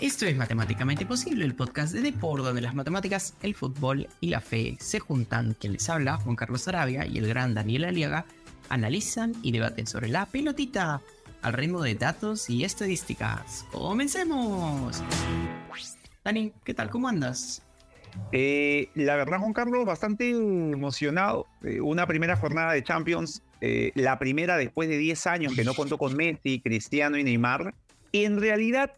Esto es Matemáticamente Posible, el podcast de Depor, donde las matemáticas, el fútbol y la fe se juntan. Quien les habla, Juan Carlos Arabia y el gran Daniel Aliaga, analizan y debaten sobre la pelotita al ritmo de datos y estadísticas. ¡Comencemos! Dani, ¿qué tal? ¿Cómo andas? Eh, la verdad, Juan Carlos, bastante emocionado. Eh, una primera jornada de Champions, eh, la primera después de 10 años que no contó con Messi, Cristiano y Neymar. Y en realidad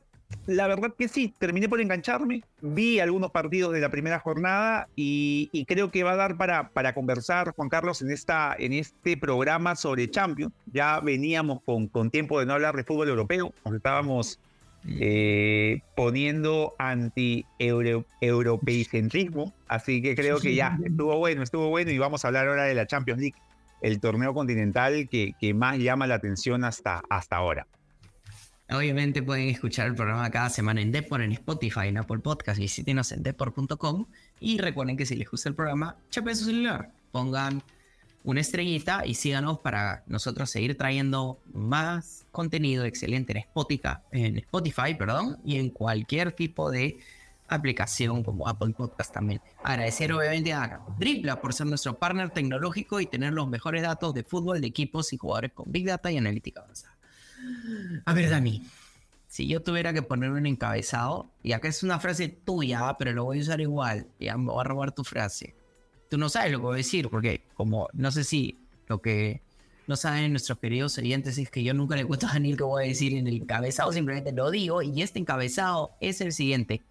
la verdad que sí, terminé por engancharme, vi algunos partidos de la primera jornada y, creo que va a dar para, para conversar, Juan Carlos, en, esta, en este programa sobre Champions. Ya veníamos con, con tiempo de no hablar de fútbol europeo, nos estábamos eh, poniendo anti-europeicentrismo, así que creo que ya estuvo bueno, estuvo bueno y vamos a hablar ahora de la Champions League, el torneo continental que, que más llama la atención hasta, hasta ahora. Obviamente pueden escuchar el programa cada semana en Depor, en Spotify, en Apple Podcast, visítenos en depor.com y recuerden que si les gusta el programa, chapen su celular, pongan una estrellita y síganos para nosotros seguir trayendo más contenido excelente en Spotify, en Spotify perdón, y en cualquier tipo de aplicación como Apple Podcast también. Agradecer obviamente a Dribla por ser nuestro partner tecnológico y tener los mejores datos de fútbol de equipos y jugadores con Big Data y analítica avanzada. A ver, Dani, si yo tuviera que poner un encabezado, y acá es una frase tuya, pero lo voy a usar igual, ya me voy a robar tu frase. Tú no sabes lo que voy a decir, porque como no sé si lo que no saben nuestros queridos oyentes es que yo nunca le cuento a Daniel que voy a decir en el encabezado, simplemente lo digo, y este encabezado es el siguiente.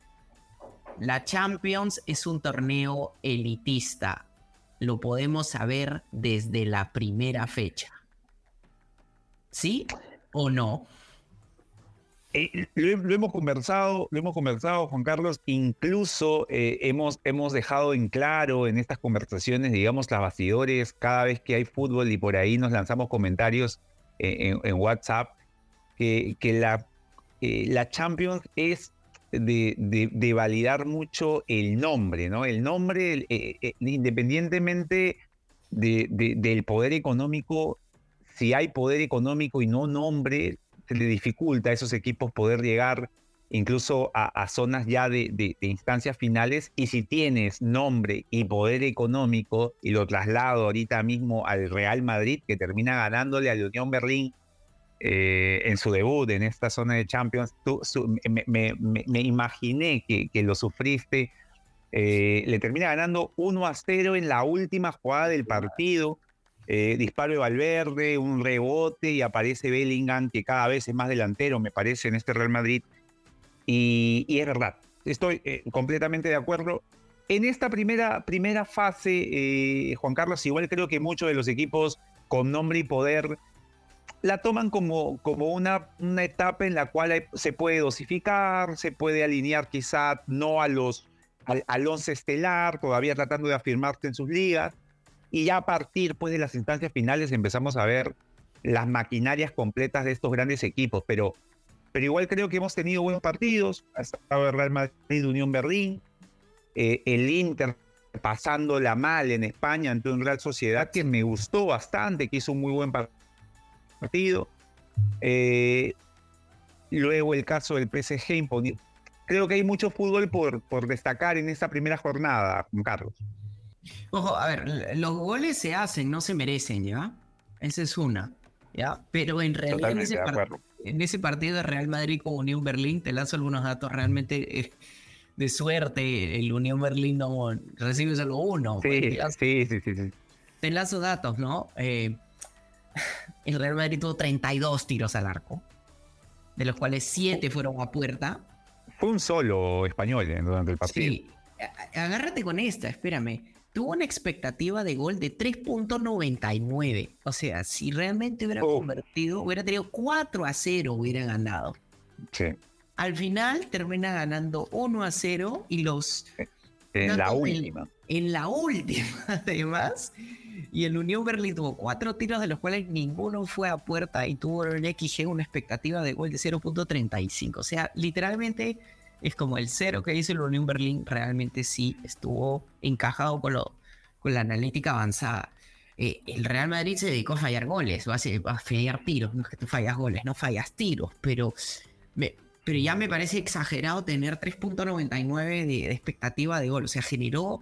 La Champions es un torneo elitista. Lo podemos saber desde la primera fecha. ¿Sí? O no? Eh, lo, hemos conversado, lo hemos conversado, Juan Carlos. Incluso eh, hemos, hemos dejado en claro en estas conversaciones, digamos, las bastidores, cada vez que hay fútbol y por ahí nos lanzamos comentarios eh, en, WhatsApp, que, que la, la Champions es de, validar mucho el nombre, ¿no? El nombre, independientemente del poder económico si hay poder económico y no nombre, se le dificulta a esos equipos poder llegar incluso a, zonas ya de, instancias finales. Y si tienes nombre y poder económico, y lo traslado ahorita mismo al Real Madrid, que termina ganándole a la Unión Berlín eh, en su debut en esta zona de Champions, me, imaginé que, lo sufriste. Eh, le termina ganando 1 a 0 en la última jugada del partido. Eh, disparo de Valverde, un rebote y aparece Bellingham, que cada vez es más delantero, me parece, en este Real Madrid. Y, es verdad, estoy eh, completamente de acuerdo. En esta primera, primera fase, eh, Juan Carlos, igual creo que muchos de los equipos con nombre y poder la toman como, como una, una etapa en la cual se puede dosificar, se puede alinear quizá no a los, al, al once estelar, todavía tratando de afirmarse en sus ligas, y ya a partir pues, de las instancias finales empezamos a ver las maquinarias completas de estos grandes equipos, pero, pero igual creo que hemos tenido buenos partidos, ha estado el Real Madrid, Unión Berlín, eh, el Inter pasándola mal en España ante un Real Sociedad que me gustó bastante, que hizo un muy buen partido. Eh, luego el caso del PSG Creo que hay mucho fútbol por, por destacar en esta primera jornada, Carlos. Ojo, a ver, los goles se hacen, no se merecen, ¿ya? Esa es una, ¿ya? Pero en realidad en ese, partido de Real Madrid con Unión Berlín, te lanzo algunos datos realmente eh, de suerte. El Unión Berlín no recibe solo uno. Sí, sí, sí, sí, Te lanzo datos, ¿no? Eh, el Real Madrid tuvo 32 tiros al arco, de los cuales 7 fueron a puerta. Fue un solo español eh, durante el partido. Sí, agárrate con esta, espérame tuvo una expectativa de gol de 3.99. O sea, si realmente hubiera oh. convertido, hubiera tenido 4 a 0, hubiera ganado. Sí. Al final termina ganando 1 a 0 y los... En la última. En, la última, además. Y el Unión Berlín tuvo cuatro tiros, de los cuales ninguno fue a puerta y tuvo el XG una expectativa de gol de 0.35. O sea, literalmente es como el cero que hizo el Unión Berlín, realmente sí estuvo encajado con, la analítica avanzada. Eh, el Real Madrid se dedicó a fallar goles, va a, fallar tiros, no es que tú fallas goles, no fallas tiros, pero pero ya me parece exagerado tener 3.99 de, de, expectativa de gol. O sea, generó.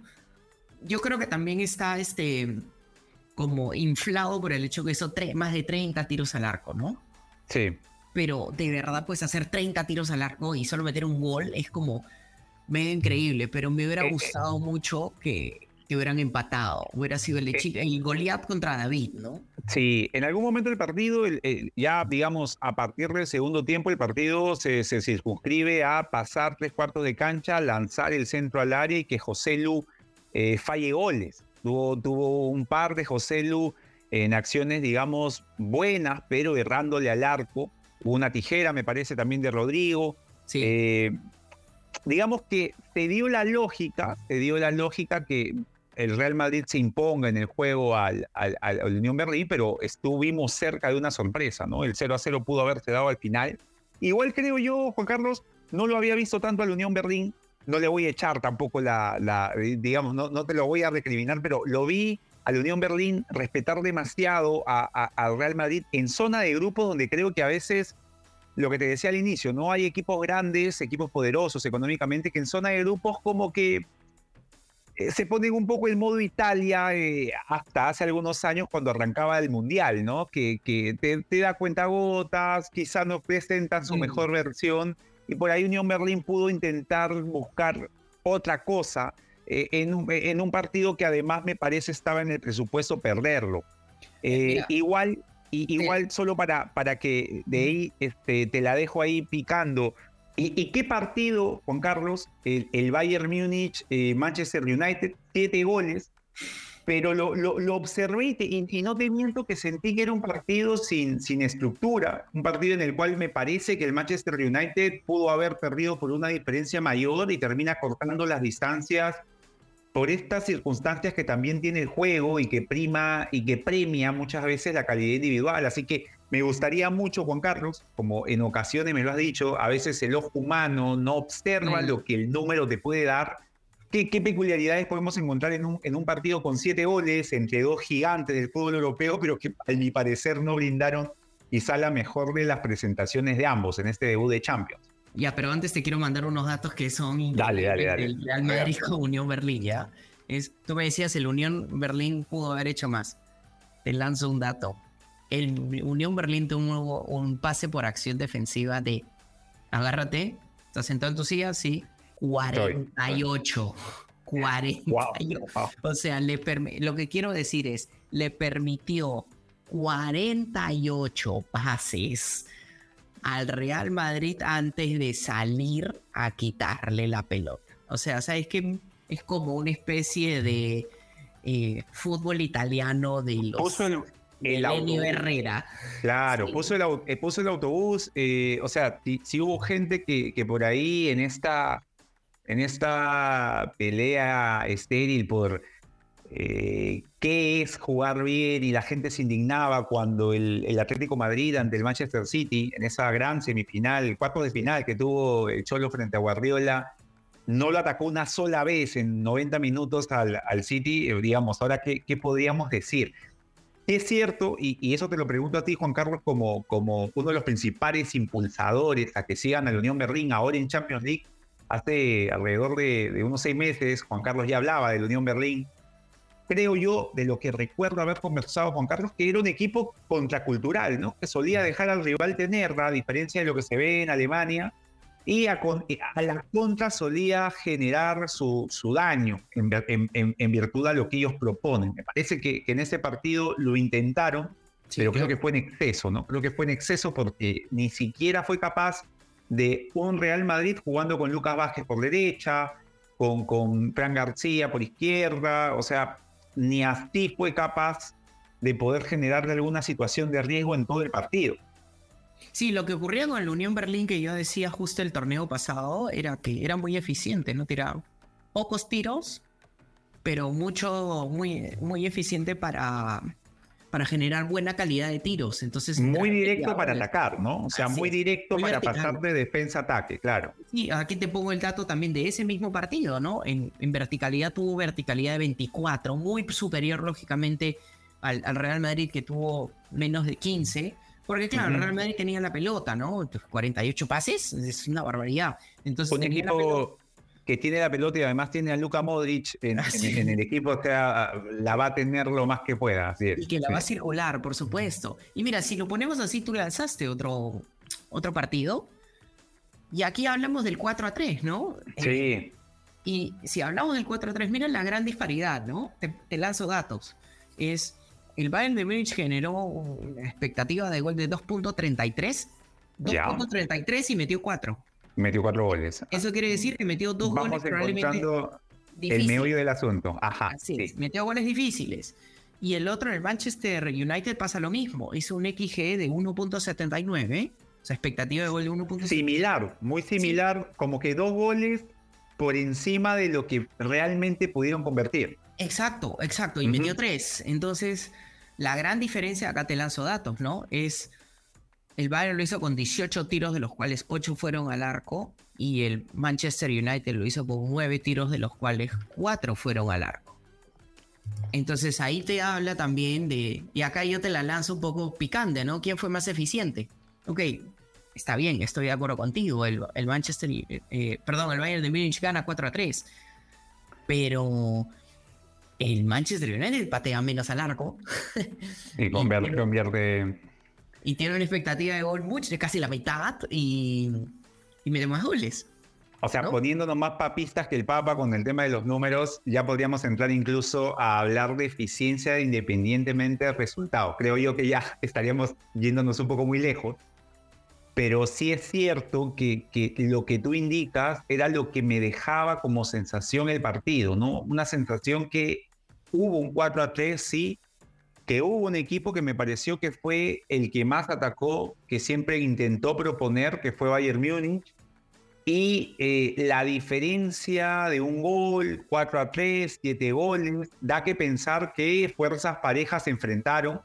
Yo creo que también está este como inflado por el hecho que hizo más de 30 tiros al arco, ¿no? Sí. Pero de verdad, pues hacer 30 tiros al arco y solo meter un gol es como medio increíble. Pero me hubiera eh, eh. gustado mucho que, que hubieran empatado. Hubiera sido el, eh, el Goliath contra David, ¿no? Sí, en algún momento del partido, ya digamos, a partir del segundo tiempo, el partido se, se, circunscribe a pasar tres cuartos de cancha, lanzar el centro al área y que José Lu eh, falle goles. Tuvo, tuvo un par de José Lu en acciones, digamos, buenas, pero errándole al arco. Hubo una tijera, me parece, también de Rodrigo. Sí. Eh, digamos que te dio la lógica, te dio la lógica que el Real Madrid se imponga en el juego al, al, al, Unión Berlín, pero estuvimos cerca de una sorpresa, ¿no? El 0 a 0 pudo haberse dado al final. Igual creo yo, Juan Carlos, no lo había visto tanto al Unión Berlín, no le voy a echar tampoco la, la digamos, no, no te lo voy a recriminar, pero lo vi al Unión Berlín respetar demasiado al Real Madrid en zona de grupos donde creo que a veces lo que te decía al inicio, no hay equipos grandes, equipos poderosos económicamente, que en zona de grupos como que eh, se pone un poco el modo Italia eh, hasta hace algunos años cuando arrancaba el Mundial, ¿no? Que, que te, da cuenta gotas, quizás no presentan su mejor versión y por ahí Unión Berlín pudo intentar buscar otra cosa eh, en, un, en, un, partido que además me parece estaba en el presupuesto perderlo. igual, y, igual solo para, para que de ahí este, te la dejo ahí picando. ¿Y, qué partido, Juan Carlos? El, Bayern Múnich, eh, Manchester United, siete goles, pero lo, lo, observé y, no te miento que sentí que era un partido sin, sin estructura, un partido en el cual me parece que el Manchester United pudo haber perdido por una diferencia mayor y termina cortando las distancias por estas circunstancias que también tiene el juego y que prima y que premia muchas veces la calidad individual. Así que me gustaría mucho, Juan Carlos, como en ocasiones me lo has dicho, a veces el ojo humano no observa lo que el número te puede dar. ¿Qué, peculiaridades podemos encontrar en un, en un partido con siete goles entre dos gigantes del fútbol europeo, pero que a mi parecer no brindaron quizá la mejor de las presentaciones de ambos en este debut de Champions? Ya, pero antes te quiero mandar unos datos que son dale, dale, dale. del Real Madrid con Unión Berlín, ¿ya? Es, tú me decías, el Unión Berlín pudo haber hecho más. Te lanzo un dato el Unión Berlín tuvo un pase por acción defensiva de, agárrate, ¿estás sentado en tu silla? Sí, 48. 48. O sea, le lo que quiero decir es, le permitió 48 pases al Real Madrid antes de salir a quitarle la pelota. O sea, ¿sabes que Es como una especie de eh, fútbol italiano de los... El Herrera. Claro, puso, el, puso el autobús. Eh, o sea, si, hubo gente que, que, por ahí en esta, en esta pelea estéril por eh, qué es jugar bien y la gente se indignaba cuando el, Atlético Madrid ante el Manchester City, en esa gran semifinal, cuarto de final que tuvo el Cholo frente a Guardiola, no lo atacó una sola vez en 90 minutos al, City, digamos, ahora, ¿qué, ¿qué podríamos decir? Es cierto, y, eso te lo pregunto a ti, Juan Carlos, como, como uno de los principales impulsadores a que sigan a la Unión Berlín ahora en Champions League. Hace alrededor de, unos seis meses, Juan Carlos ya hablaba de la Unión Berlín. Creo yo, de lo que recuerdo haber conversado, Juan Carlos, que era un equipo contracultural, ¿no? Que solía dejar al rival tenerla, a diferencia de lo que se ve en Alemania, y a, la contra solía generar su, su daño en, virtud de lo que ellos proponen. Me parece que, en ese partido lo intentaron, pero creo que fue en exceso, ¿no? Creo que fue en exceso porque ni siquiera fue capaz de un Real Madrid jugando con Lucas Vázquez por derecha, con, con Fran García por izquierda, o sea, ni así fue capaz de poder generarle alguna situación de riesgo en todo el partido. Sí, lo que ocurría con la Unión Berlín que yo decía justo el torneo pasado era que era muy eficiente, ¿no? Tiraba pocos tiros, pero mucho, muy, muy eficiente para, para generar buena calidad de tiros. Entonces, muy directo para atacar, ¿no? O sea, muy directo para pasar de defensa a ataque, claro. Sí, aquí te pongo el dato también de ese mismo partido, ¿no? En, en verticalidad tuvo verticalidad de 24, muy superior lógicamente al, al Real Madrid que tuvo menos de 15 Porque claro, Real Madrid tenía la pelota, ¿no? 48 pases, es una barbaridad. Entonces, un equipo que tiene la pelota y además tiene a Luka Modric en, el equipo, o sea, la va a tener lo más que pueda. y que la va a circular, por supuesto. Y mira, si lo ponemos así, tú lanzaste otro, otro partido. Y aquí hablamos del 4 a 3, ¿no? Sí. Eh, y si hablamos del 4 a 3, mira la gran disparidad, ¿no? Te, lanzo datos. Es el Bayern de Múnich generó una expectativa de gol de 2.33. 2.33 y metió 4. Metió cuatro goles. Eso quiere decir que metió dos goles probablemente el meollo del asunto. Ajá. sí. metió goles difíciles. Y el otro, en el Manchester United, pasa lo mismo. Hizo un XG de 1.79. O sea, expectativa de gol de 1.79. Similar, muy similar. Como que dos goles por encima de lo que realmente pudieron convertir. Exacto, exacto. Y metió tres. Entonces, la gran diferencia, acá te lanzo datos, ¿no? Es el Bayern lo hizo con 18 tiros, de los cuales 8 fueron al arco. Y el Manchester United lo hizo con 9 tiros, de los cuales 4 fueron al arco. Entonces ahí te habla también de. Y acá yo te la lanzo un poco picante, ¿no? ¿Quién fue más eficiente? Ok, está bien, estoy de acuerdo contigo. El, Manchester. Eh, perdón, el Bayern de Múnich gana 4 a 3. Pero. El Manchester United patea menos al arco. Y convierte, convierte y tiene una expectativa de gol mucho, de casi la mitad y, y mete más goles. O sea, poniéndonos más papistas que el Papa con el tema de los números, ya podríamos entrar incluso a hablar de eficiencia independientemente del resultado. Creo yo que ya estaríamos yéndonos un poco muy lejos. Pero sí es cierto que, que, lo que tú indicas era lo que me dejaba como sensación el partido, ¿no? Una sensación que hubo un 4 a 3, sí, que hubo un equipo que me pareció que fue el que más atacó, que siempre intentó proponer, que fue Bayern Múnich. Y eh, la diferencia de un gol, 4 a 3, 7 goles, da que pensar que fuerzas parejas se enfrentaron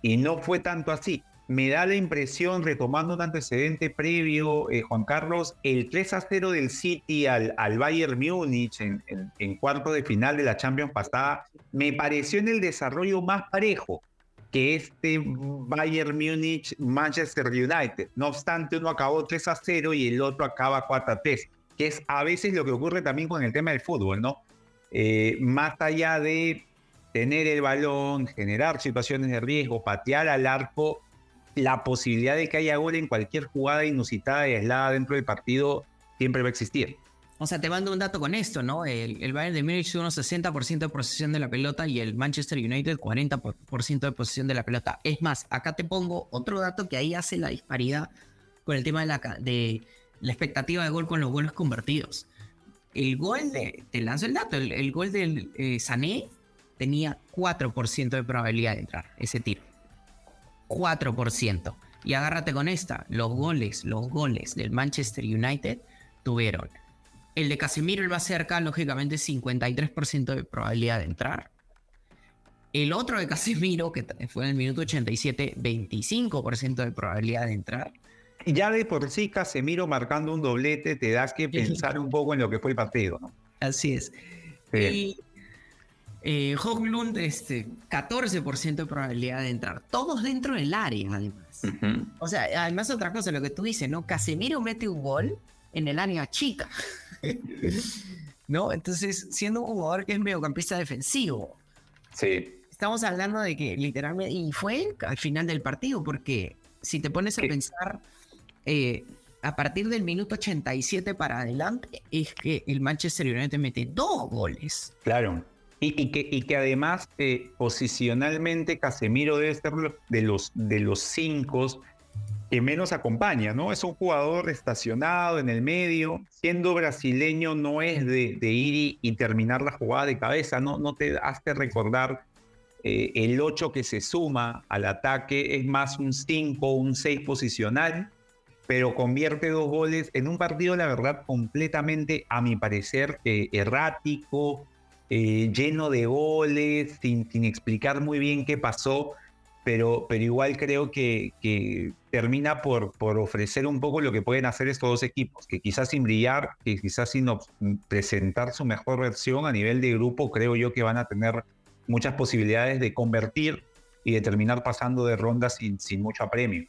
y no fue tanto así me da la impresión, retomando un antecedente previo, eh, Juan Carlos, el 3 a 0 del City al, al Bayern Múnich en, en, cuarto de final de la Champions pasada, me pareció en el desarrollo más parejo que este Bayern Múnich Manchester United. No obstante, uno acabó 3 a 0 y el otro acaba 4 a 3, que es a veces lo que ocurre también con el tema del fútbol, ¿no? Eh, más allá de tener el balón, generar situaciones de riesgo, patear al arco, la posibilidad de que haya gol en cualquier jugada inusitada y aislada dentro del partido siempre va a existir. O sea, te mando un dato con esto, ¿no? El, Bayern de Múnich tuvo un 60% de posesión de la pelota y el Manchester United 40% de posesión de la pelota. Es más, acá te pongo otro dato que ahí hace la disparidad con el tema de la, de la expectativa de gol con los goles convertidos. El gol de, te lanzo el dato, el, gol del eh, Sané tenía 4% de probabilidad de entrar, ese tiro. 4%. Y agárrate con esta, los goles, los goles del Manchester United tuvieron el de Casemiro, el más cerca, lógicamente 53% de probabilidad de entrar. El otro de Casemiro, que fue en el minuto 87, 25% de probabilidad de entrar. Y ya de por sí Casemiro marcando un doblete te das que pensar un poco en lo que fue el partido, ¿no? Así es. Y eh, Hoglund, este, 14% de probabilidad de entrar. Todos dentro del área, además. O sea, además otra cosa, lo que tú dices, ¿no? Casemiro mete un gol en el área chica. ¿No? Entonces, siendo un jugador que es mediocampista defensivo. Sí. Estamos hablando de que literalmente, y fue al final del partido, porque si te pones a pensar, eh, a partir del minuto 87 para adelante, es que el Manchester United mete dos goles. Claro. Y, que, además eh, posicionalmente Casemiro debe ser de los, de los cinco que menos acompaña, ¿no? Es un jugador estacionado en el medio, siendo brasileño no es de, ir y, terminar la jugada de cabeza, no, no te hace recordar eh, el 8 que se suma al ataque, es más un 5 un 6 posicional, pero convierte dos goles en un partido, la verdad, completamente, a mi parecer, eh, errático, eh, lleno de goles, sin, explicar muy bien qué pasó, pero, pero igual creo que, termina por, por ofrecer un poco lo que pueden hacer estos dos equipos, que quizás sin brillar, que quizás sin presentar su mejor versión a nivel de grupo, creo yo que van a tener muchas posibilidades de convertir y de terminar pasando de ronda sin, sin mucho apremio.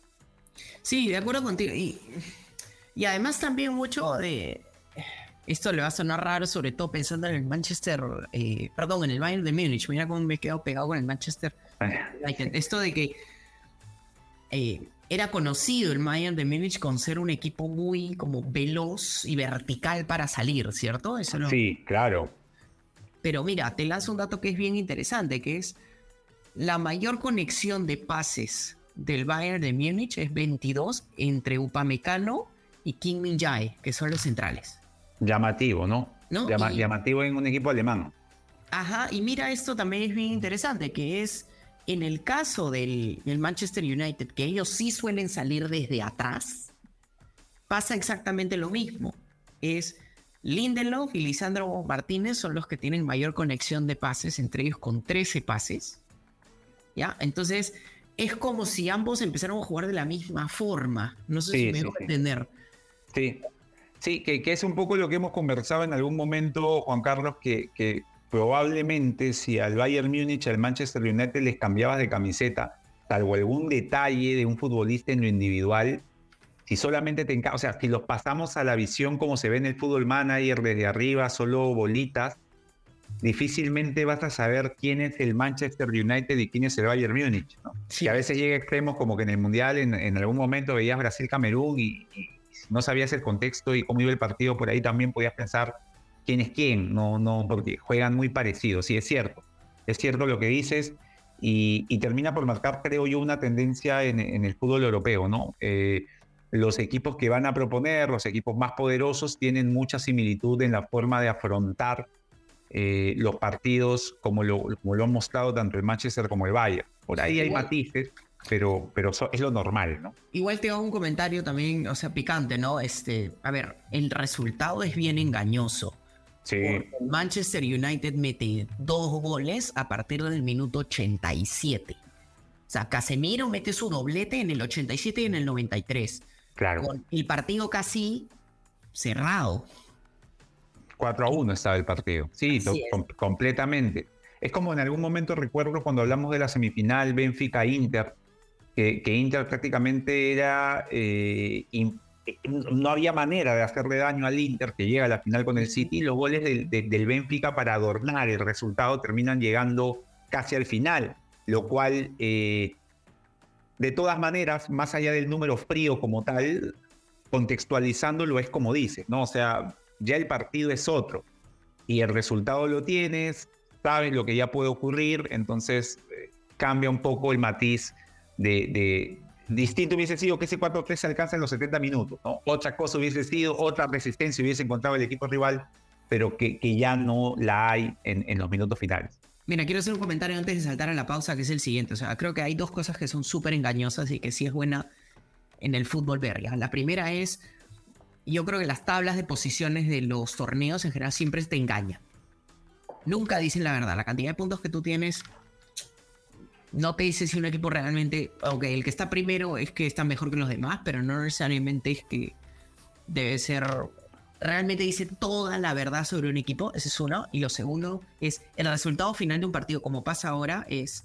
Sí, de acuerdo contigo. Y, y además también mucho de... Esto le va a sonar raro, sobre todo pensando en el Manchester, eh, perdón, en el Bayern de Múnich. Mira cómo me he quedado pegado con el Manchester. Esto de que eh, era conocido el Bayern de Múnich con ser un equipo muy como veloz y vertical para salir, ¿cierto? Eso Sí, claro. Pero mira, te lanzo un dato que es bien interesante, que es la mayor conexión de pases del Bayern de Múnich es 22 entre Upamecano y Kim Min Jae, que son los centrales. Llamativo, ¿no? Llamativo en un equipo alemán. Ajá, y mira, esto también es bien interesante, que es en el caso del, Manchester United, que ellos sí suelen salir desde atrás, pasa exactamente lo mismo. Es Lindelof y Lisandro Martínez son los que tienen mayor conexión de pases, entre ellos con 13 pases. ¿Ya? Entonces, es como si ambos empezaran a jugar de la misma forma. No sé si me voy a entender. Sí, sí que, es un poco lo que hemos conversado en algún momento, Juan Carlos, que, que probablemente si al Bayern Múnich, al Manchester United les cambiabas de camiseta, salvo algún detalle de un futbolista en lo individual, si solamente te o sea, si los pasamos a la visión como se ve en el fútbol manager desde arriba, solo bolitas, difícilmente vas a saber quién es el Manchester United y quién es el Bayern Múnich. ¿no? a veces llega extremos como que en el Mundial en, algún momento veías Brasil-Camerún y, no sabías el contexto y cómo iba el partido, por ahí también podías pensar quién es quién, no, no, porque juegan muy parecidos, sí es cierto, es cierto lo que dices. Y, termina por marcar, creo yo, una tendencia en, el fútbol europeo, ¿no? Eh, los equipos que van a proponer, los equipos más poderosos, tienen mucha similitud en la forma de afrontar eh, los partidos como lo, como lo han mostrado tanto el Manchester como el Bayern. Por ahí hay matices, pero, pero es lo normal, ¿no? Igual te hago un comentario también, o sea, picante, ¿no? Este, a ver, el resultado es bien engañoso. Sí. Manchester United mete dos goles a partir del minuto 87. O sea, Casemiro mete su doblete en el 87 y en el 93. Claro. Con el partido casi cerrado. 4 a 1 estaba el partido. Sí, completamente. Es como en algún momento recuerdo cuando hablamos de la semifinal Benfica-Inter, que, Inter prácticamente era. Eh, no había manera de hacerle daño al Inter que llega a la final con el City. Los goles del, Benfica para adornar el resultado terminan llegando casi al final, lo cual eh, de todas maneras, más allá del número frío como tal, contextualizándolo es como dices, ¿no? O sea, ya el partido es otro y el resultado lo tienes, sabes lo que ya puede ocurrir, entonces eh, cambia un poco el matiz de, distinto hubiese sido que ese 4-3 se alcanza en los 70 minutos, ¿no? Otra cosa hubiese sido, otra resistencia hubiese encontrado el equipo rival, pero que, que ya no la hay en, en los minutos finales. Mira, quiero hacer un comentario antes de saltar a la pausa, que es el siguiente. O sea, creo que hay dos cosas que son súper engañosas y que sí es buena en el fútbol verga. La primera es, yo creo que las tablas de posiciones de los torneos en general siempre te engañan. Nunca dicen la verdad. La cantidad de puntos que tú tienes no te dice si un equipo realmente, ok, el que está primero es que está mejor que los demás, pero no necesariamente es que debe ser realmente dice toda la verdad sobre un equipo, ese es uno. Y lo segundo es el resultado final de un partido, como pasa ahora, es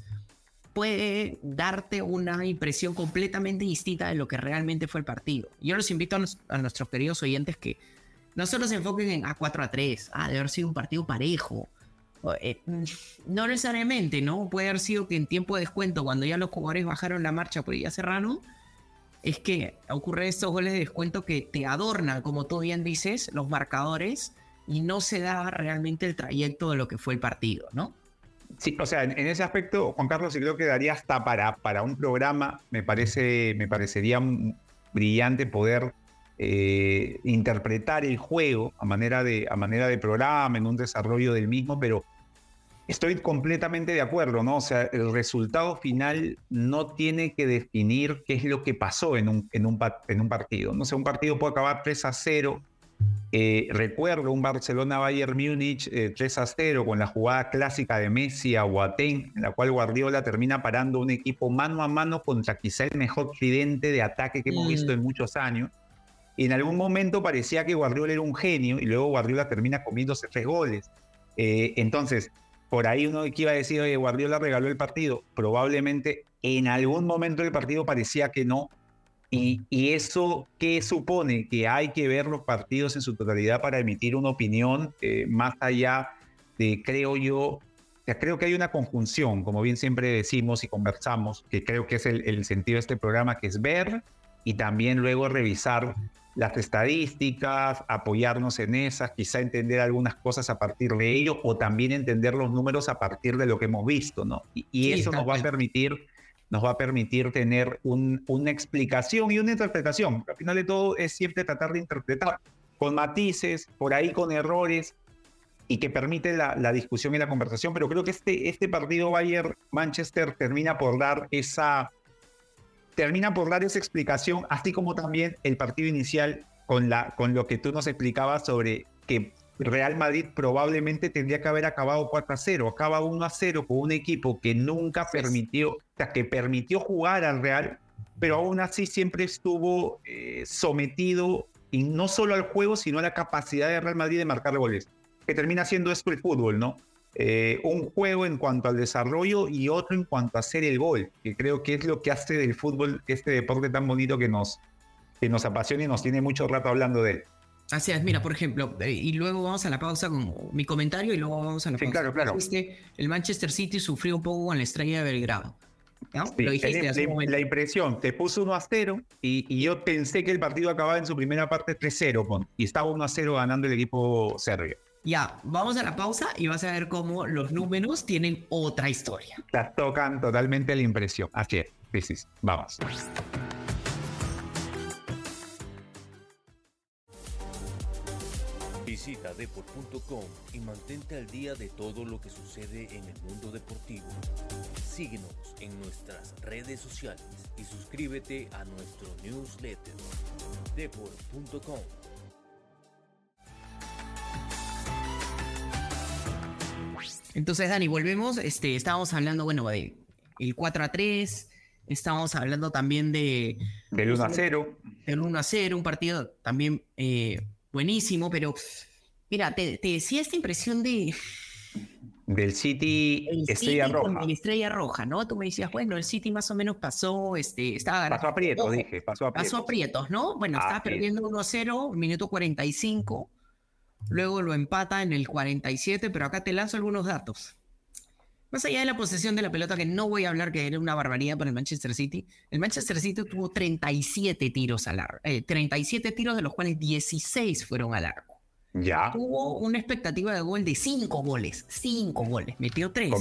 puede darte una impresión completamente distinta de lo que realmente fue el partido. Yo los invito a, nuestros queridos oyentes que no solo se enfoquen en A4 a 3, ah, de haber sido un partido parejo. Eh, no necesariamente, ¿no? Puede haber sido que en tiempo de descuento, cuando ya los jugadores bajaron la marcha, pues ya cerraron, es que ocurre estos goles de descuento que te adornan, como tú bien dices, los marcadores y no se da realmente el trayecto de lo que fue el partido, ¿no? Sí, o sea, en, ese aspecto, Juan Carlos, creo que daría hasta para, para un programa, me, parece, me parecería brillante poder eh, interpretar el juego a manera, de, a manera de programa, en un desarrollo del mismo, pero Estoy completamente de acuerdo, ¿no? O sea, el resultado final no tiene que definir qué es lo que pasó en un, en un, en un partido. No sé, un partido puede acabar 3 a 0. Eh, recuerdo un Barcelona-Bayern Múnich 3 eh, a 0 con la jugada clásica de Messi a Boateng, en la cual Guardiola termina parando un equipo mano a mano contra quizá el mejor tridente de ataque que hemos visto mm. en muchos años. Y en algún momento parecía que Guardiola era un genio y luego Guardiola termina comiéndose tres goles. Eh, entonces, por ahí uno que iba a decir, oye, Guardiola regaló el partido. Probablemente en algún momento del partido parecía que no. Y, y, eso qué supone que hay que ver los partidos en su totalidad para emitir una opinión eh, más allá de, creo yo, creo que hay una conjunción, como bien siempre decimos y conversamos, que creo que es el, el sentido de este programa, que es ver y también luego revisar las estadísticas, apoyarnos en esas, quizá entender algunas cosas a partir de ello o también entender los números a partir de lo que hemos visto, ¿no? Y, eso nos va a permitir nos va a permitir tener una explicación y una interpretación. Al final de todo es siempre tratar de interpretar con matices, por ahí con errores, y que permite la, la discusión y la conversación. Pero creo que este, este partido Bayern-Manchester termina por dar esa termina por dar esa explicación, así como también el partido inicial con, la, con lo que tú nos explicabas sobre que Real Madrid probablemente tendría que haber acabado 4 a 0, acaba 1 a 0 con un equipo que nunca permitió, o sea, que permitió jugar al Real, pero aún así siempre estuvo eh, sometido y no solo al juego, sino a la capacidad de Real Madrid de marcar goles, que termina siendo esto el fútbol, ¿no? Eh, un juego en cuanto al desarrollo y otro en cuanto a hacer el gol, que creo que es lo que hace del fútbol este deporte tan bonito que nos, que nos apasiona y nos tiene mucho rato hablando de él. Así es, mira, por ejemplo, eh, y luego vamos a la pausa con mi comentario y luego vamos a la pausa. claro, claro. el Manchester City sufrió un poco con la estrella de Belgrado. lo dijiste la, la, impresión, te puso 1 a 0 y, y, yo pensé que el partido acababa en su primera parte 3-0 y estaba 1 a 0 ganando el equipo serbio. Ya, vamos a la pausa y vas a ver cómo los números tienen otra historia. Las tocan totalmente la impresión. Así es, sí, vamos. Visita deport.com y mantente al día de todo lo que sucede en el mundo deportivo. Síguenos en nuestras redes sociales y suscríbete a nuestro newsletter deport.com. Entonces, Dani, volvemos. Este, estábamos hablando, bueno, de el 4 a 3. Estábamos hablando también de. Del 1 a 0. Del 1 a 0, un partido también eh, buenísimo, pero. Mira, te, decía esta impresión de. Del City Estrella Roja. el Estrella Roja, ¿no? Tú me decías, bueno, el City más o menos pasó, este, estaba Pasó a Prietos, dije, pasó a Prietos. Pasó a Prietos, ¿no? Bueno, estaba perdiendo 1 a 0, minuto 45 luego lo empata en el 47, pero acá te lanzo algunos datos. Más allá de la posesión de la pelota, que no voy a hablar que era una barbaridad para el Manchester City, el Manchester City tuvo 37 tiros al arco, 37 tiros de los cuales 16 fueron al arco. Ya. Tuvo una expectativa de gol de 5 goles, 5 goles, metió 3.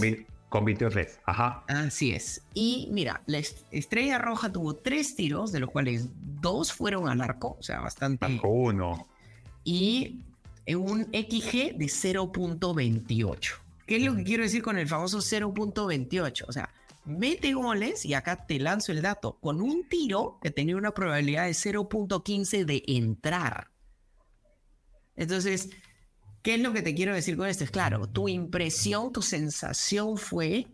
Convirtió 3, ajá. Así es. Y mira, la Estrella Roja tuvo 3 tiros, de los cuales 2 fueron al arco, o sea, bastante. uno. Y en un XG de 0.28. ¿Qué es lo que quiero decir con el famoso 0.28? O sea, mete goles y acá te lanzo el dato, con un tiro que tenía una probabilidad de 0.15 de entrar. Entonces, ¿qué es lo que te quiero decir con esto? Es claro, tu impresión, tu sensación fue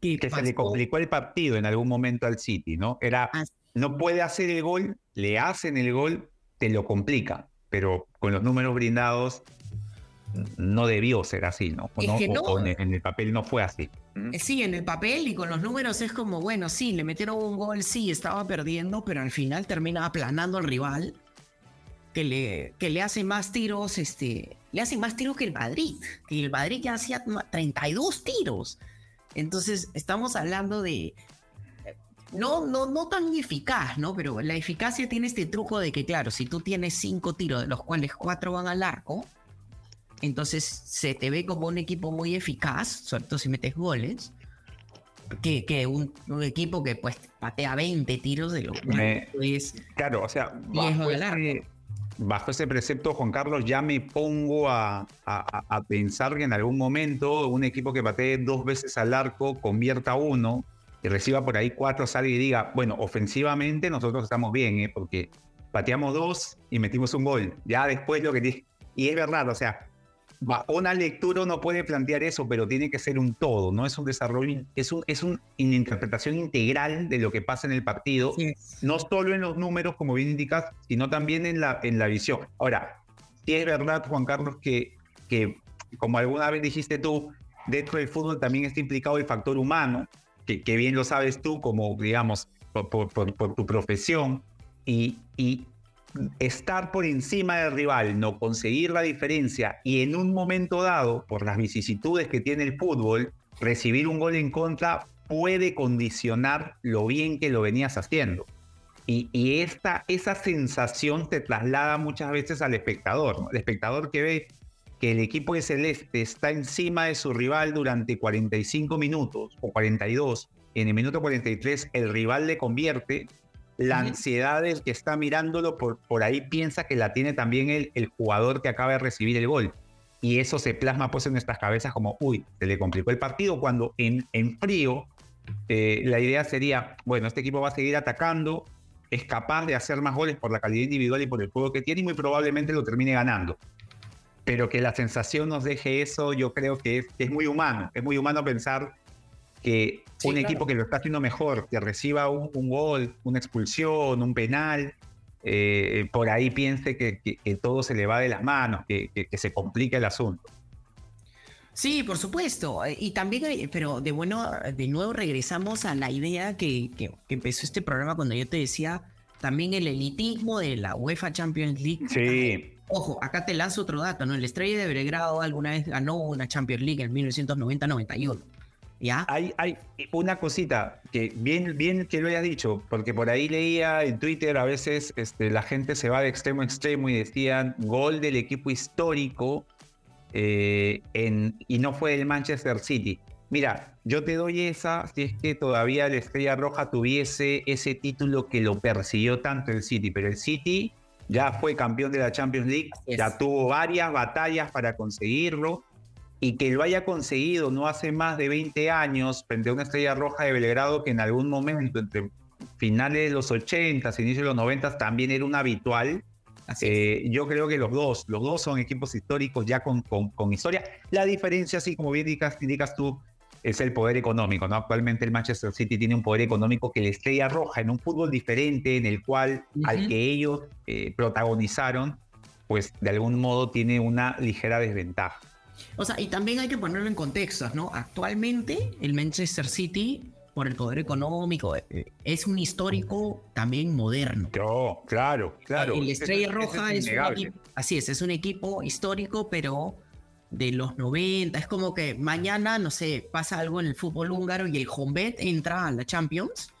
que, se le complicó el partido en algún momento al City, ¿no? Era, no puede hacer el gol, le hacen el gol, te lo complica pero con los números brindados no debió ser así, ¿no? en el papel no fue así. Eh, sí, en el papel y con los números es como, bueno, sí, le metieron un gol, sí, estaba perdiendo, pero al final termina aplanando al rival, que le, que le hace más tiros, este, le hace más tiros que el Madrid, que el Madrid ya hacía 32 tiros. Entonces, estamos hablando de, no, no, no tan eficaz, ¿no? Pero la eficacia tiene este truco de que, claro, si tú tienes cinco tiros, de los cuales cuatro van al arco, entonces se te ve como un equipo muy eficaz, sobre todo si metes goles, que, que un, equipo que pues patea 20 tiros de los cuales Claro, o sea, bajo ese, bajo ese, precepto, Juan Carlos, ya me pongo a, a, a pensar que en algún momento un equipo que patee dos veces al arco convierta uno y reciba por ahí cuatro, salga y diga, bueno, ofensivamente nosotros estamos bien, ¿eh? porque pateamos dos y metimos un gol. Ya después lo que... Y es verdad, o sea, una lectura uno puede plantear eso, pero tiene que ser un todo, no es un desarrollo, es, un, es una interpretación integral de lo que pasa en el partido, no solo en los números, como bien indicas, sino también en la, en la visión. Ahora, sí es verdad, Juan Carlos, que, que como alguna vez dijiste tú, dentro del fútbol también está implicado el factor humano, que, bien lo sabes tú como, digamos, por, tu profesión, y, estar por encima del rival, no conseguir la diferencia y en un momento dado, por las vicisitudes que tiene el fútbol, recibir un gol en contra puede condicionar lo bien que lo venías haciendo. Y, y esta, esa sensación te traslada muchas veces al espectador. El espectador que ve que el equipo de Celeste está encima de su rival durante 45 minutos o 42, en el minuto 43 el rival le convierte, la ansiedad del que está mirándolo por, por ahí piensa que la tiene también el, el jugador que acaba de recibir el gol. Y eso se plasma pues en nuestras cabezas como, uy, se le complicó el partido, cuando en, en frío eh, la idea sería, bueno, este equipo va a seguir atacando, es capaz de hacer más goles por la calidad individual y por el juego que tiene y muy probablemente lo termine ganando. Pero que la sensación nos deje eso, yo creo que es, muy humano. Es muy humano pensar que Sí, un claro. equipo que lo está haciendo mejor, que reciba un, un gol, una expulsión, un penal, eh, por ahí piense que, que- que todo se le va de las manos, que, se complica el asunto. Sí, por supuesto. Eh, Y también, eh, pero de bueno, de nuevo regresamos a la idea que, que- que empezó este programa cuando yo te decía también el elitismo de la UEFA Champions League. Sí, Ojo, acá te lanzo otro dato, ¿no? El Estrella de Belgrado alguna vez ganó una Champions League en 1990-91. ¿Ya? Hay, hay una cosita que bien, bien que lo hayas dicho, porque por ahí leía en Twitter a veces este, la gente se va de extremo a extremo y decían gol del equipo histórico eh, en, y no fue el Manchester City. Mira, yo te doy esa si es que todavía la Estrella Roja tuviese ese título que lo persiguió tanto el City, pero el City ya fue campeón de la Champions League, Así ya tuvo varias batallas para conseguirlo y que lo haya conseguido no hace más de 20 años frente a una estrella roja de Belgrado que en algún momento, entre finales de los 80, inicios de los 90, también era un habitual. Así. Eh, yo creo que los dos, los dos son equipos históricos ya con, con, con historia. La diferencia, sí, como bien indicas, indicas tú, es el poder económico, ¿no? Actualmente el Manchester City tiene un poder económico que la Estrella Roja, en un fútbol diferente, en el cual, al que ellos eh, protagonizaron, pues de algún modo tiene una ligera desventaja. O sea, y también hay que ponerlo en contextos, ¿no? Actualmente el Manchester City, por el poder económico, eh, es un histórico también moderno. No, claro, claro. El Estrella Roja es, un innegable. equipo, así es, es un equipo histórico, pero de los 90. Es como que mañana, no sé, pasa algo en el fútbol húngaro y el Honved entra a la Champions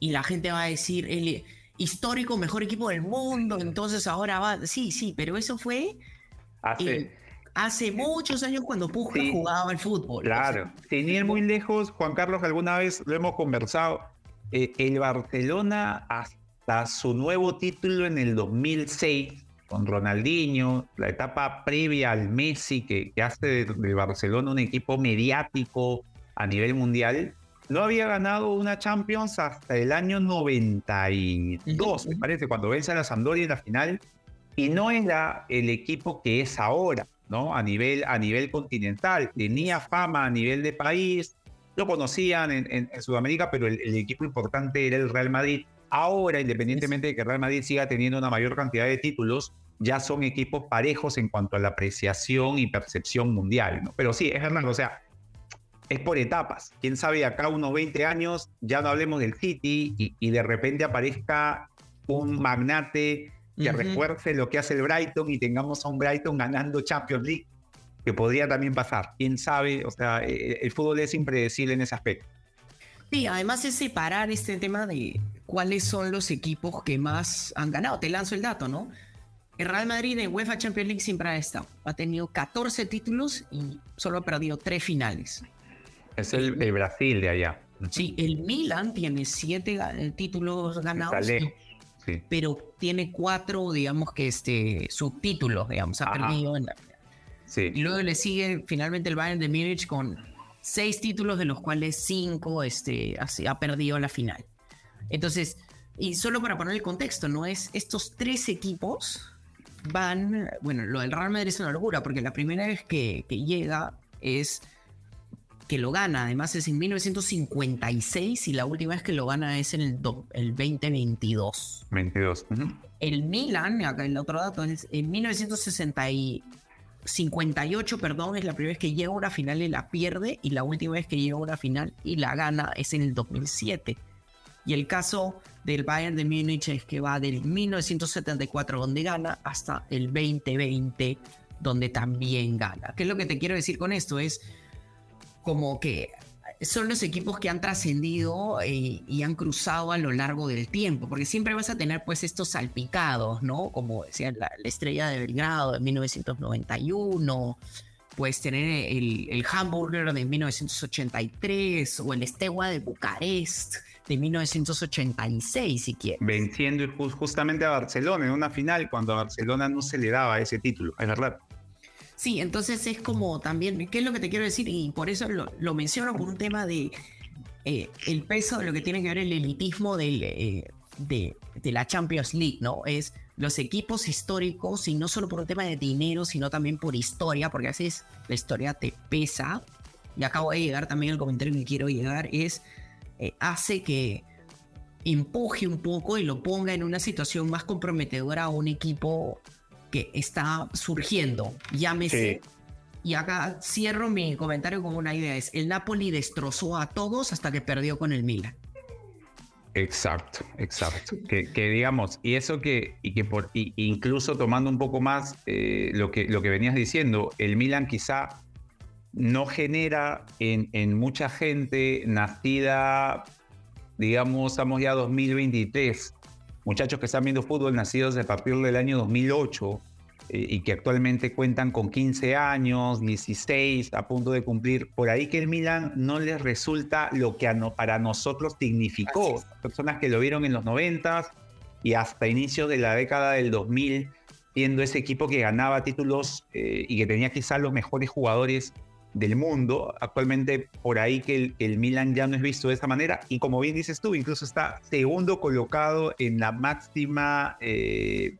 y la gente va a decir, el histórico mejor equipo del mundo, entonces ahora va... Sí, sí, pero eso fue Hace- eh, hace muchos años cuando Puja Sí. jugaba al fútbol. claro. Sin ir muy lejos, Juan Carlos, alguna vez lo hemos conversado, eh, el Barcelona hasta su nuevo título en el 2006 con Ronaldinho, la etapa previa al Messi que, hace de, Barcelona un equipo mediático a nivel mundial, no había ganado una Champions hasta el año 92, me parece, cuando vence a la Sampdoria en la final, y no era el equipo que es ahora, ¿no? A nivel, a nivel continental, tenía fama a nivel de país, lo conocían en, en- Sudamérica, pero el equipo importante era el Real Madrid. Ahora, independientemente de que Real Madrid siga teniendo una mayor cantidad de títulos, ya son equipos parejos en cuanto a la apreciación y percepción mundial, ¿no? Pero sí, es verdad, o sea, es por etapas. Quién sabe, acá unos 20 años ya no hablemos del City y, y de repente aparezca un magnate que refuerce lo que hace el Brighton y tengamos a un Brighton ganando Champions League, que podría también pasar. Quién sabe, o sea, eh, el fútbol es impredecible en ese aspecto. Sí, además es separar este tema de cuáles son los equipos que más han ganado. Te lanzo el dato, ¿no? El Real Madrid en UEFA Champions League siempre ha estado. Ha tenido 14 títulos y solo ha perdido 3 finales. Es el, el Brasil de allá. Sí, el Milan tiene 7 títulos ganados. Sí. pero tiene 4, digamos que este, subtítulos, digamos, ha Ajá. perdido en la Sí. Y luego le sigue finalmente el Bayern de Múnich con seis títulos, de los cuales cinco este, así, ha perdido la final. Entonces, y solo para poner el contexto, ¿no? Es estos tres equipos van. Bueno, lo del Real Madrid es una locura, porque la primera vez que, que llega es que lo gana, además es en 1956 y la última vez que lo gana es en el, do- el 2022. 22. Ujú. El Milan, acá el otro dato, es en 58, perdón, es la primera vez que llega a una final y la pierde, y la última vez que llega a una final y la gana es en el 2007. Y el caso del Bayern de Múnich es que va del 1974 donde gana hasta el 2020 donde también gana. ¿Qué es lo que te quiero decir con esto? Es como que son los equipos que han trascendido eh, y han cruzado a lo largo del tiempo, porque siempre vas a tener pues estos salpicados, ¿no? Como decía la, estrella de Belgrado de 1991, puedes tener el, el, Hamburger de 1983 o el Steaua de Bucarest de 1986, si quieres. Venciendo justamente a Barcelona en una final cuando a Barcelona no se le daba ese título, es verdad. Sí, entonces es como también, ¿qué es lo que te quiero decir? Y por eso lo, menciono por un tema de eh, el peso de lo que tiene que ver el elitismo eh, de, de, la Champions League, ¿no? Es los equipos históricos y no solo por un tema de dinero, sino también por historia, porque a veces la historia te pesa. Y acabo de llegar también el comentario que quiero llegar, es, eh, hace que empuje un poco y lo ponga en una situación más comprometedora a un equipo que está surgiendo. Llámese. Y acá cierro mi comentario con una idea: es el Napoli destrozó a todos hasta que perdió con el Milan. Exacto, exacto. Que, digamos, y eso que, y que por, incluso tomando un poco más eh, lo, que, lo que venías diciendo, el Milan quizá no genera en, en mucha gente nacida, digamos, estamos ya 2023, muchachos que están viendo fútbol nacidos a partir del año 2008 eh, y que actualmente cuentan con 15 años, 16, a punto de cumplir, por ahí que el Milan no les resulta lo que para nosotros significó. Personas que lo vieron en los 90 y hasta inicios de la década del 2000, viendo ese equipo que ganaba títulos eh, y que tenía quizás los mejores jugadores del mundo. Actualmente por ahí que el, Milan ya no es visto de esa manera y como bien dices tú, incluso está segundo colocado en la máxima eh,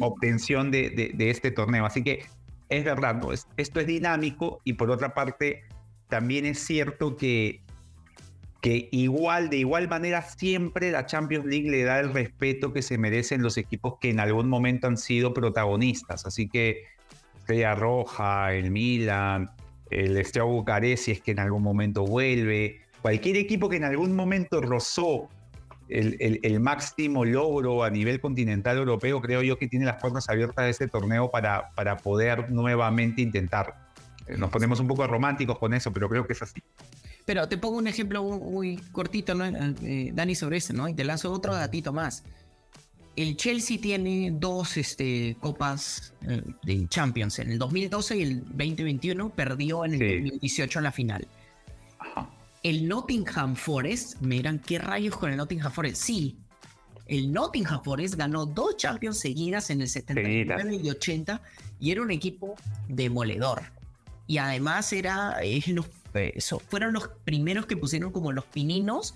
obtención de, este torneo. Así que es verdad, esto es dinámico y por otra parte también es cierto que, que igual, de igual manera, siempre la Champions League le da el respeto que se merecen los equipos que en algún momento han sido protagonistas. Así que Estrella Roja, el Milan, el Steaua Bucarest, si es que en algún momento vuelve, cualquier equipo que en algún momento rozó el, máximo logro a nivel continental europeo, creo yo que tiene las puertas abiertas de este torneo para, para poder nuevamente intentar. Eh, nos ponemos un poco románticos con eso, pero creo que es así. Pero te pongo un ejemplo muy, cortito, eh, Dani, sobre eso, ¿no? Y te lanzo otro datito más el Chelsea tiene dos este, copas eh, de Champions, en el 2012 y el 2021, perdió en el 2018 en la final. El Nottingham Forest, miran qué rayos con el Nottingham Forest. Sí, el Nottingham Forest ganó dos Champions seguidas en el 79 y 80 y era un equipo demoledor. Y además era, fueron los primeros que pusieron como los pininos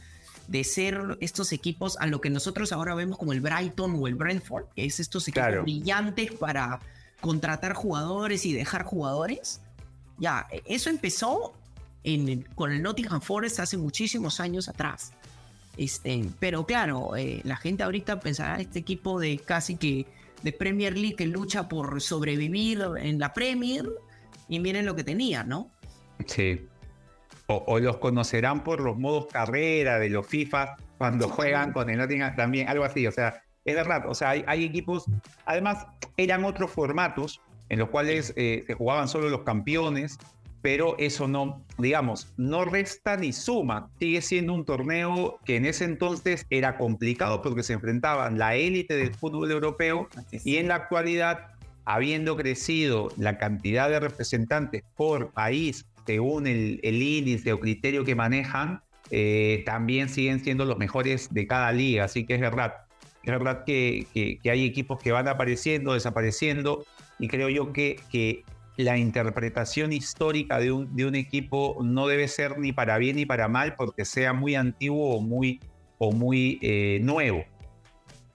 de ser estos equipos a lo que nosotros ahora vemos como el Brighton o el Brentford, que es estos equipos brillantes para contratar jugadores y dejar jugadores. Ya, eso empezó en, con el Nottingham Forest hace muchísimos años atrás. Este, pero claro, eh, la gente ahorita pensará este equipo de casi que de Premier League que lucha por sobrevivir en la Premier y miren lo que tenía, ¿no? Sí, o, los conocerán por los modos carrera de los FIFA cuando juegan con el Nottingham también, algo así, o sea, es verdad, o sea, hay, equipos, además eran otros formatos en los cuales eh, se jugaban solo los campeones, pero eso no, digamos, no resta ni suma, sigue siendo un torneo que en ese entonces era complicado porque se enfrentaban la élite del fútbol europeo y en la actualidad, habiendo crecido la cantidad de representantes por país según el, índice o criterio que manejan, eh, también siguen siendo los mejores de cada liga. Así que es verdad, es verdad que, hay equipos que van apareciendo, desapareciendo, y creo yo que, que la interpretación histórica de un, de un, equipo no debe ser ni para bien ni para mal porque sea muy antiguo o muy, o muy eh, nuevo.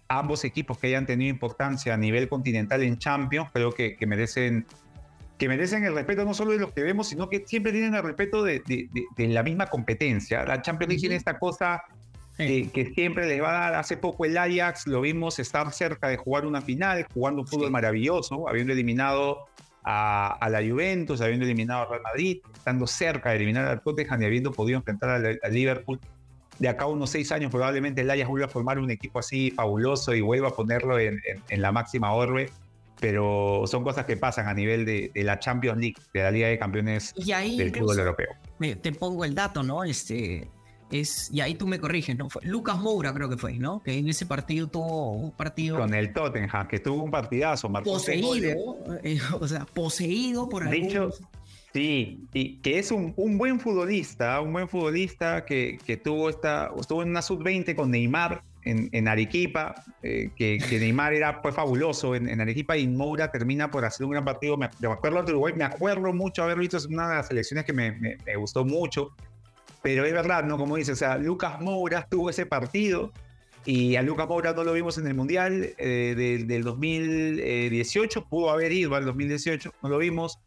Ambos equipos que hayan tenido importancia a nivel continental en Champions creo que, que merecen que merecen el respeto no solo de los que vemos, sino que siempre tienen el respeto de, la misma competencia. La Champions League tiene esta cosa que siempre les va a dar. Hace poco el Ajax lo vimos estar cerca de jugar una final, jugando un fútbol maravilloso, habiendo eliminado a, la Juventus, habiendo eliminado al Real Madrid, estando cerca de eliminar al Tottenham y habiendo podido enfrentar al, Liverpool. De acá a unos seis años probablemente el Ajax vuelva a formar un equipo así fabuloso y vuelva a ponerlo en, la máxima orbe pero son cosas que pasan a nivel de, la Champions League, de la Liga de Campeones del fútbol europeo. Te pongo el dato, ¿no? Este, es, y ahí tú me corriges, ¿no? Fue Lucas Moura creo que fue, ¿no? Que en ese partido tuvo un partido... Con el Tottenham, que tuvo un partidazo, marcó Poseído, eh, o sea, poseído por Dicho, Sí, y que es un, un, buen futbolista, un buen futbolista que, que tuvo esta, estuvo en una sub-20 con Neymar en, en Arequipa, eh, que, que, Neymar era fue fabuloso en, en, Arequipa y Moura termina por hacer un gran partido. Me, me acuerdo de Uruguay, me acuerdo mucho haber visto, es una de las selecciones que me, me, me gustó mucho. Pero es verdad, ¿no? Como dice, o sea, Lucas Moura tuvo ese partido y a Lucas Moura no lo vimos en el Mundial eh, del, 2018, pudo haber ido al 2018, no lo vimos.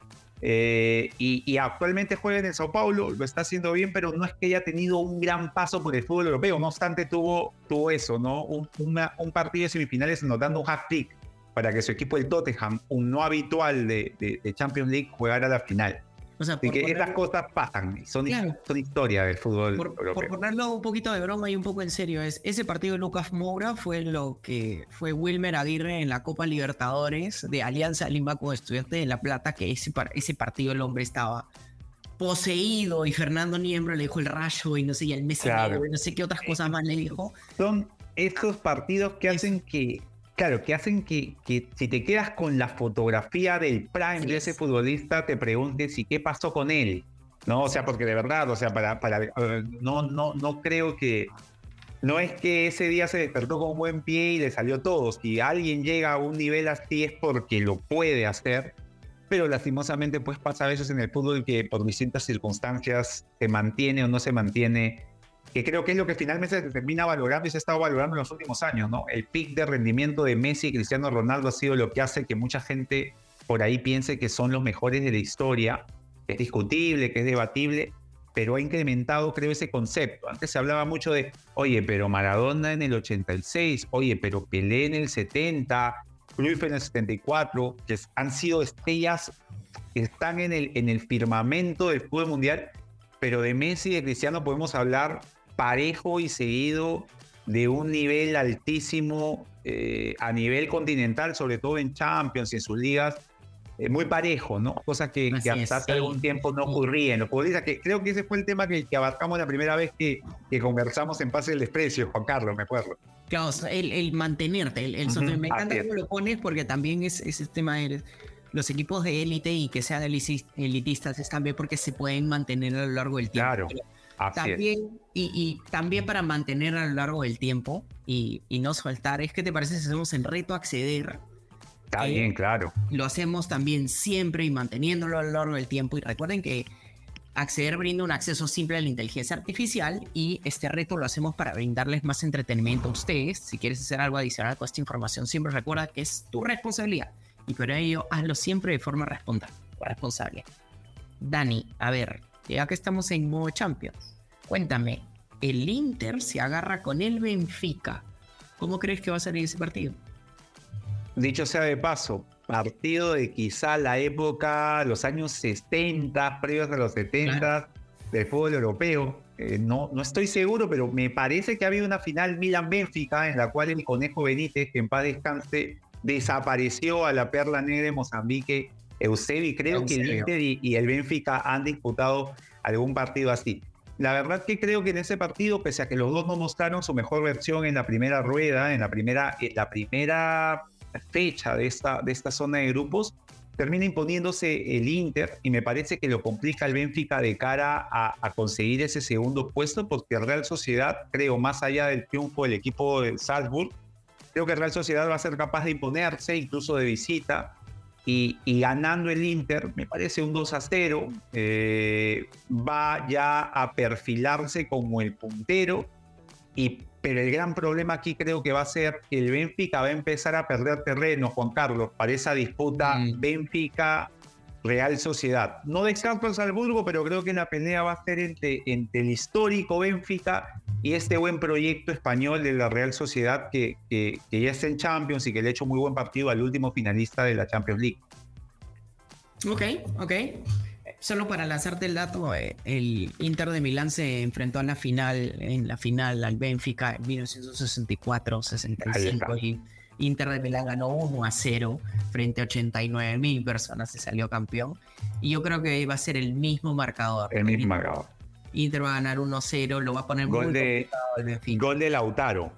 Eh, y, actualmente juega en el Sao Paulo, lo está haciendo bien, pero no es que haya tenido un gran paso por el fútbol europeo. No obstante, tuvo, tuvo eso, ¿no? Un, un partido de semifinales anotando un hat-trick para que su equipo, el Tottenham, un no habitual de, de Champions League, jugara la final. O sea, que esas cosas pasan, son, son historia del fútbol por, europeo. Por ponerlo un poquito de broma y un poco en serio, es ese partido de Lucas Moura fue lo que fue Wilmer Aguirre en la Copa Libertadores de Alianza Lima con Estudiantes de La Plata, que ese, ese partido el hombre estaba poseído y Fernando Niembro le dijo el rayo y no sé, y el Messi y no sé qué otras cosas más le dijo. Son estos partidos que hacen que Claro, que hacen que, que, si te quedas con la fotografía del prime de ese futbolista, te preguntes y qué pasó con él. No, o sea, porque de verdad, o sea, para, para no, no, no creo que no es que ese día se despertó con buen pie y le salió todo. Si alguien llega a un nivel así es porque lo puede hacer, pero lastimosamente pues pasa a veces en el fútbol que por distintas circunstancias se mantiene o no se mantiene que creo que es lo que finalmente se termina valorando y se ha estado valorando en los últimos años, ¿no? El pic de rendimiento de Messi y Cristiano Ronaldo ha sido lo que hace que mucha gente por ahí piense que son los mejores de la historia, es discutible, que es debatible, pero ha incrementado, creo, ese concepto. Antes se hablaba mucho de, oye, pero Maradona en el 86, oye, pero Pelé en el 70, Cruyff en el 74, que han sido estrellas que están en el, en el firmamento del fútbol mundial, pero de Messi y de Cristiano podemos hablar parejo y seguido de un nivel altísimo eh, a nivel continental, sobre todo en Champions y en sus ligas, eh, muy parejo, ¿no? Cosa que, hasta hace algún tiempo no ocurría en que creo que ese fue el tema que, que abarcamos la primera vez que, que, conversamos en Pase del Desprecio, Juan Carlos, me acuerdo. Claro, el, el mantenerte, el, el me encanta cómo lo pones porque también es ese tema de los equipos de élite y que sean elitistas están bien porque se pueden mantener a lo largo del tiempo. Claro también, y, también para mantener a lo largo del tiempo y, no soltar, es que te parece si hacemos el reto acceder. Está bien, claro. Lo hacemos también siempre y manteniéndolo a lo largo del tiempo. Y recuerden que acceder brinda un acceso simple a la inteligencia artificial y este reto lo hacemos para brindarles más entretenimiento a ustedes. Si quieres hacer algo adicional con esta información, siempre recuerda que es tu responsabilidad y por ello hazlo siempre de forma responsable. Dani, a ver, ya que estamos en modo Champions, cuéntame, el Inter se agarra con el Benfica. ¿Cómo crees que va a salir ese partido? Dicho sea de paso, partido de quizá la época, los años 60, previos a los 70 del fútbol europeo. Eh, no, no estoy seguro, pero me parece que ha habido una final Milan-Benfica en la cual el Conejo Benítez, que en paz descanse, desapareció a la Perla Negra de Mozambique Eusebi, creo que el Inter y, el Benfica han disputado algún partido así. La verdad que creo que en ese partido, pese a que los dos no mostraron su mejor versión en la primera rueda, en la primera, la primera fecha de esta, de esta zona de grupos, termina imponiéndose el Inter y me parece que lo complica el Benfica de cara a, a, conseguir ese segundo puesto porque Real Sociedad, creo, más allá del triunfo del equipo de Salzburg, creo que Real Sociedad va a ser capaz de imponerse incluso de visita y, ganando el Inter, me parece un 2 a 0, eh, va ya a perfilarse como el puntero, y, pero el gran problema aquí creo que va a ser que el Benfica va a empezar a perder terreno, Juan Carlos, para esa disputa mm. Benfica Real Sociedad. No descarto el Salzburgo, pero creo que la pelea va a ser entre, entre el histórico Benfica y este buen proyecto español de la Real Sociedad que, ya está en Champions y que le ha hecho muy buen partido al último finalista de la Champions League. Ok, ok. Solo para lanzarte el dato, eh, el Inter de Milán se enfrentó a la final, en la final al Benfica en 1964-65 y Inter de Milán ganó 1 a 0 frente a 89 mil personas y salió campeón. Y yo creo que va a ser el mismo marcador. El mismo marcador. Inter va a ganar 1-0, lo va a poner gol muy de, Gol de Lautaro.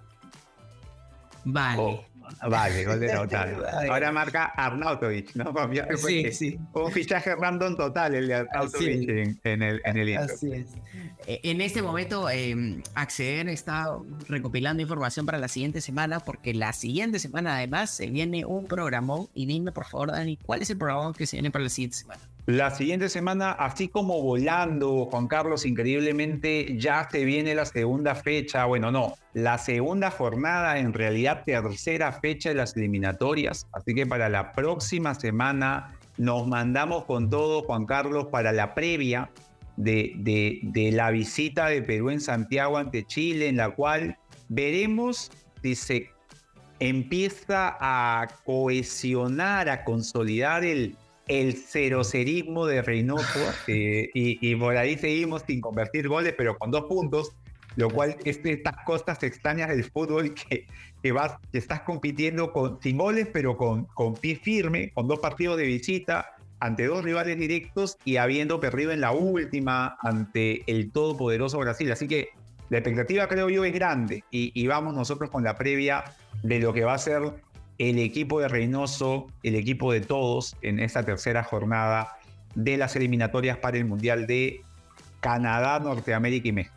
Vale. Oh, vale, gol de Lautaro. Ahora marca Arnautovic, ¿no? Sí, sí. Un fichaje random total el de Arnautovic en, el, en el Inter. Así es. Eh, en este momento, eh, Acceder está recopilando información para la siguiente semana, porque la siguiente semana además se viene un programón. Y dime, por favor, Dani, ¿cuál es el programa que se viene para la siguiente semana? La siguiente semana, así como volando, Juan Carlos, increíblemente ya se viene la segunda fecha, bueno, no, la segunda jornada, en realidad tercera fecha de las eliminatorias, así que para la próxima semana nos mandamos con todo, Juan Carlos, para la previa de, de, de la visita de Perú en Santiago ante Chile, en la cual veremos si se empieza a cohesionar, a consolidar el el cerocerismo de Reynoso eh, y, por ahí seguimos sin convertir goles, pero con dos puntos, lo cual es de estas cosas extrañas del fútbol que, que, vas, estás compitiendo sin goles, pero con, con pie firme, con dos partidos de visita ante dos rivales directos y habiendo perdido en la última ante el todopoderoso Brasil. Así que la expectativa creo yo es grande y, y vamos nosotros con la previa de lo que va a ser el equipo de Reynoso, el equipo de todos en esta tercera jornada de las eliminatorias para el Mundial de Canadá, Norteamérica y México.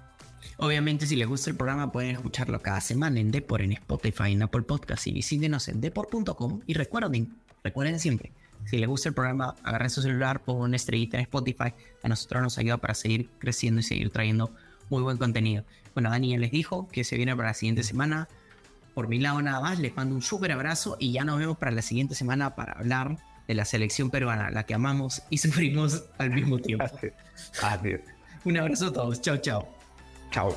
Obviamente, si les gusta el programa, pueden escucharlo cada semana en Depor, en Spotify, en Apple Podcast y visítenos en depor.com. Y recuerden, recuerden siempre, si les gusta el programa, agarren su celular, pongan una estrellita en Spotify. A nosotros nos ayuda para seguir creciendo y seguir trayendo muy buen contenido. Bueno, Dani ya les dijo que se viene para la siguiente semana por mi lado nada más, les mando un súper abrazo y ya nos vemos para la siguiente semana para hablar de la selección peruana, la que amamos y sufrimos al mismo tiempo. Un abrazo a todos, chao, chao. Chao.